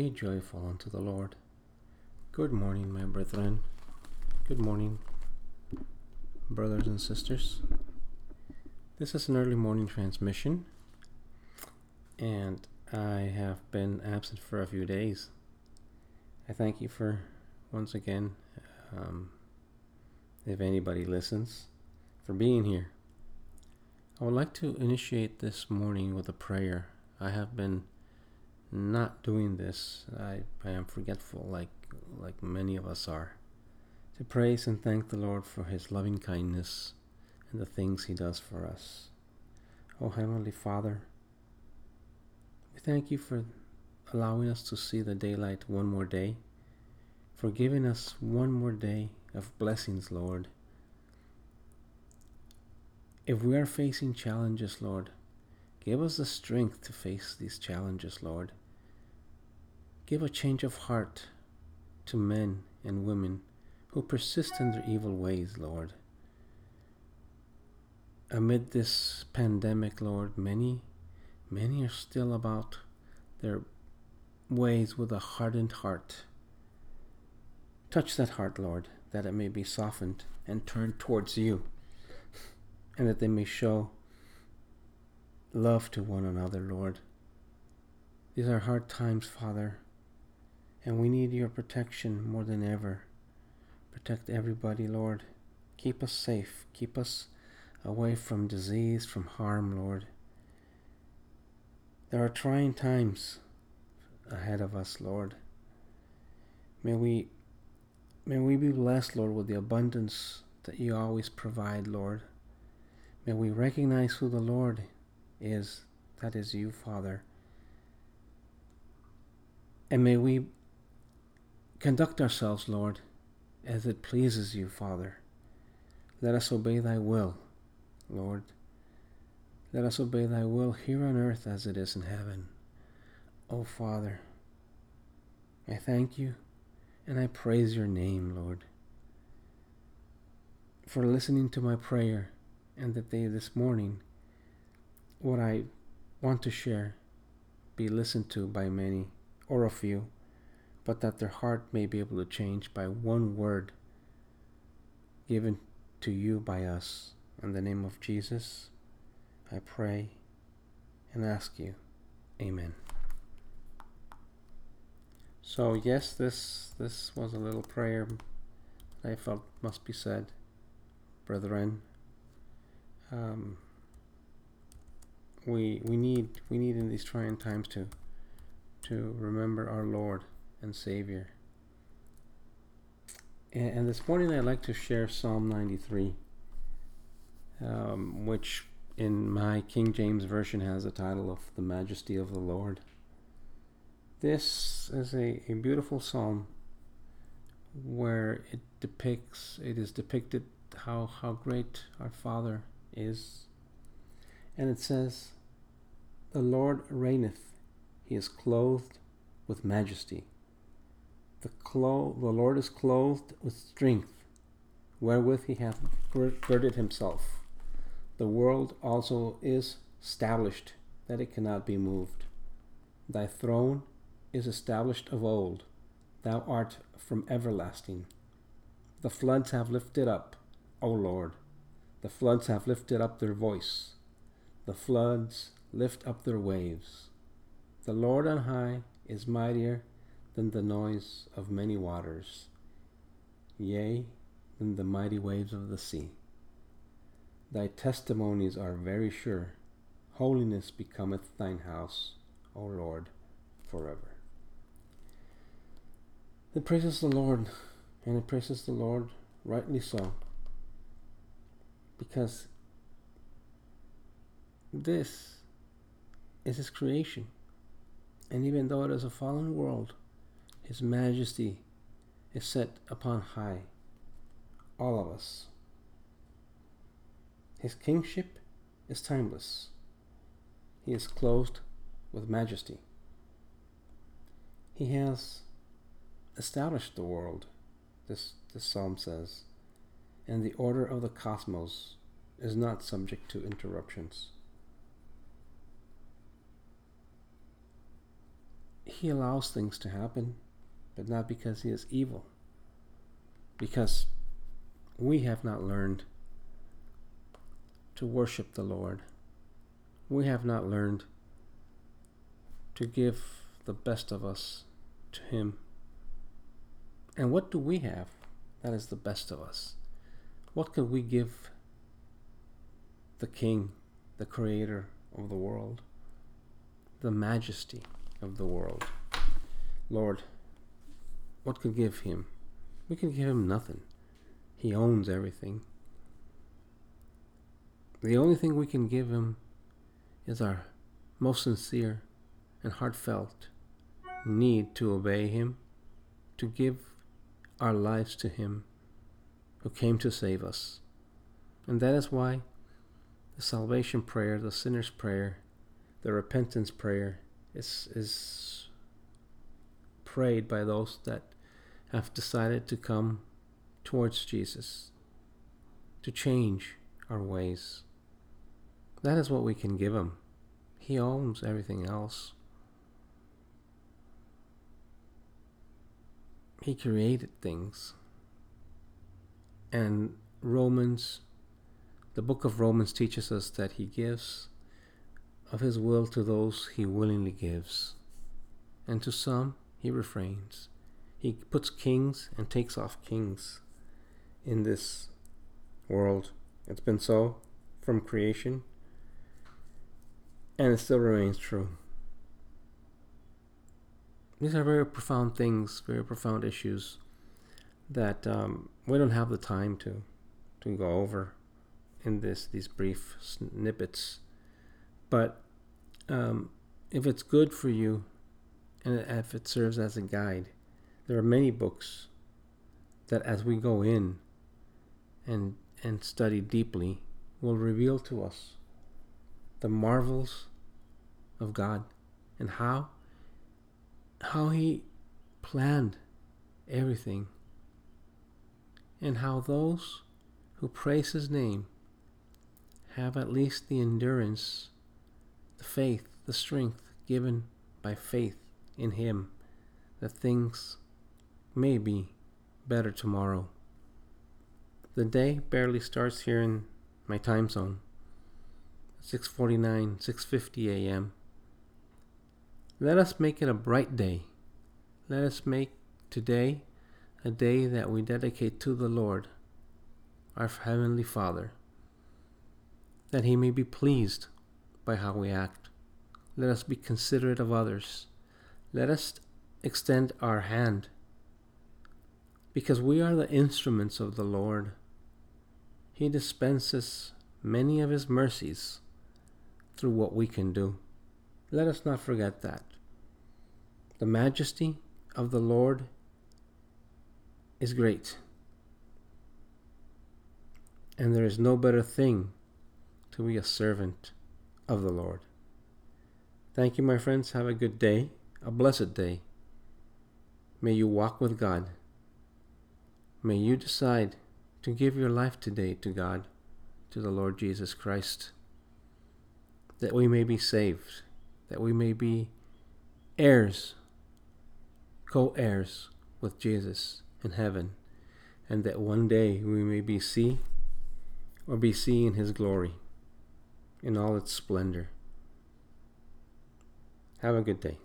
Be joyful unto the Lord. Good morning, my brethren. Good morning, brothers and sisters. This is an early morning transmission, and I have been absent for a few days. I thank you for once again, um, if anybody listens, for being here. I would like to initiate this morning with a prayer. I have been not doing this. I, I am forgetful, like like many of us are. To praise and thank the Lord for His loving kindness and the things He does for us. Oh Heavenly Father, we thank you for allowing us to see the daylight one more day, for giving us one more day of blessings, Lord. If we are facing challenges, Lord, give us the strength to face these challenges, Lord. Give a change of heart to men and women who persist in their evil ways, Lord. Amid this pandemic, Lord, many, many are still about their ways with a hardened heart. Touch that heart, Lord, that it may be softened and turned towards you and that they may show love to one another, Lord. These are hard times, Father, and we need your protection more than ever. Protect everybody, Lord. Keep us safe. Keep us away from disease, from harm, Lord. There are trying times ahead of us, Lord. May we may we be blessed, Lord, with the abundance that you always provide, Lord. May we recognize who the Lord is. That is you, Father. And may we conduct ourselves, Lord, as it pleases you, Father. Let us obey thy will, Lord. Let us obey thy will here on earth as it is in heaven. O oh, Father, I thank you and I praise your name, Lord, for listening to my prayer and that they this morning, what I want to share, be listened to by many or a few, but that their heart may be able to change by one word given to you by us. In the name of Jesus, I pray and ask you. Amen. So yes, this this was a little prayer that I felt must be said, brethren um, we we need we need in these trying times to to remember our Lord and Savior. And, and this morning I'd like to share Psalm 93, um, which in my King James Version has the title of The Majesty of the Lord. This is a, a beautiful psalm where it depicts, it is depicted how, how great our Father is. And it says, The Lord reigneth, he is clothed with majesty. The, clo- the Lord is clothed with strength, wherewith he hath girded himself. The world also is established, that it cannot be moved. Thy throne is established of old, thou art from everlasting. The floods have lifted up, O Lord, the floods have lifted up their voice. The floods lift up their waves. The Lord on high is mightier than the noise of many waters, yea, than the mighty waves of the sea. Thy testimonies are very sure. Holiness becometh thine house, O Lord, forever. It praises the Lord, and it praises the Lord rightly so because this is His creation. And even though it is a fallen world, His majesty is set upon high. All of us. His kingship is timeless. He is clothed with majesty. He has established the world, this, this psalm says and the order of the cosmos is not subject to interruptions. He allows things to happen, but not because He is evil. Because we have not learned to worship the Lord. We have not learned to give the best of us to Him. And what do we have that is the best of us? What can we give the King, the Creator of the world, the majesty of the world? Lord, what could give Him? We can give Him nothing. He owns everything. The only thing we can give Him is our most sincere and heartfelt need to obey Him, to give our lives to Him who came to save us. And that is why the salvation prayer, the sinner's prayer, the repentance prayer is, is prayed by those that have decided to come towards Jesus, to change our ways. That is what we can give Him. He owns everything else. He created things. And Romans, the book of Romans teaches us that He gives of His will to those He willingly gives, and to some He refrains. He puts kings and takes off kings in this world. It's been so from creation, and it still remains true. These are very profound things, very profound issues that um, we don't have the time to to go over in this these brief snippets. But um, if it's good for you, and if it serves as a guide, there are many books that, as we go in and and study deeply, will reveal to us the marvels of God and how how he planned everything, and how those who praise his name have at least the endurance, the faith, the strength given by faith in him that things may be better tomorrow. The day barely starts here in my time zone. 6:49, 6:50 a.m. Let us make it a bright day. Let us make today a day that we dedicate to the Lord, our Heavenly Father, that He may be pleased by how we act. Let us be considerate of others. Let us extend our hand because we are the instruments of the Lord. He dispenses many of His mercies through what we can do. Let us not forget that. The majesty of the Lord is great, and there is no better thing to be a servant of the Lord. Thank you, my friends. Have a good day, a blessed day. May you walk with God. May you decide to give your life today to God, to the Lord Jesus Christ, that we may be saved, that we may be heirs co heirs with Jesus in heaven, and that one day we may be see or be seeing his glory in all its splendor. Have a good day.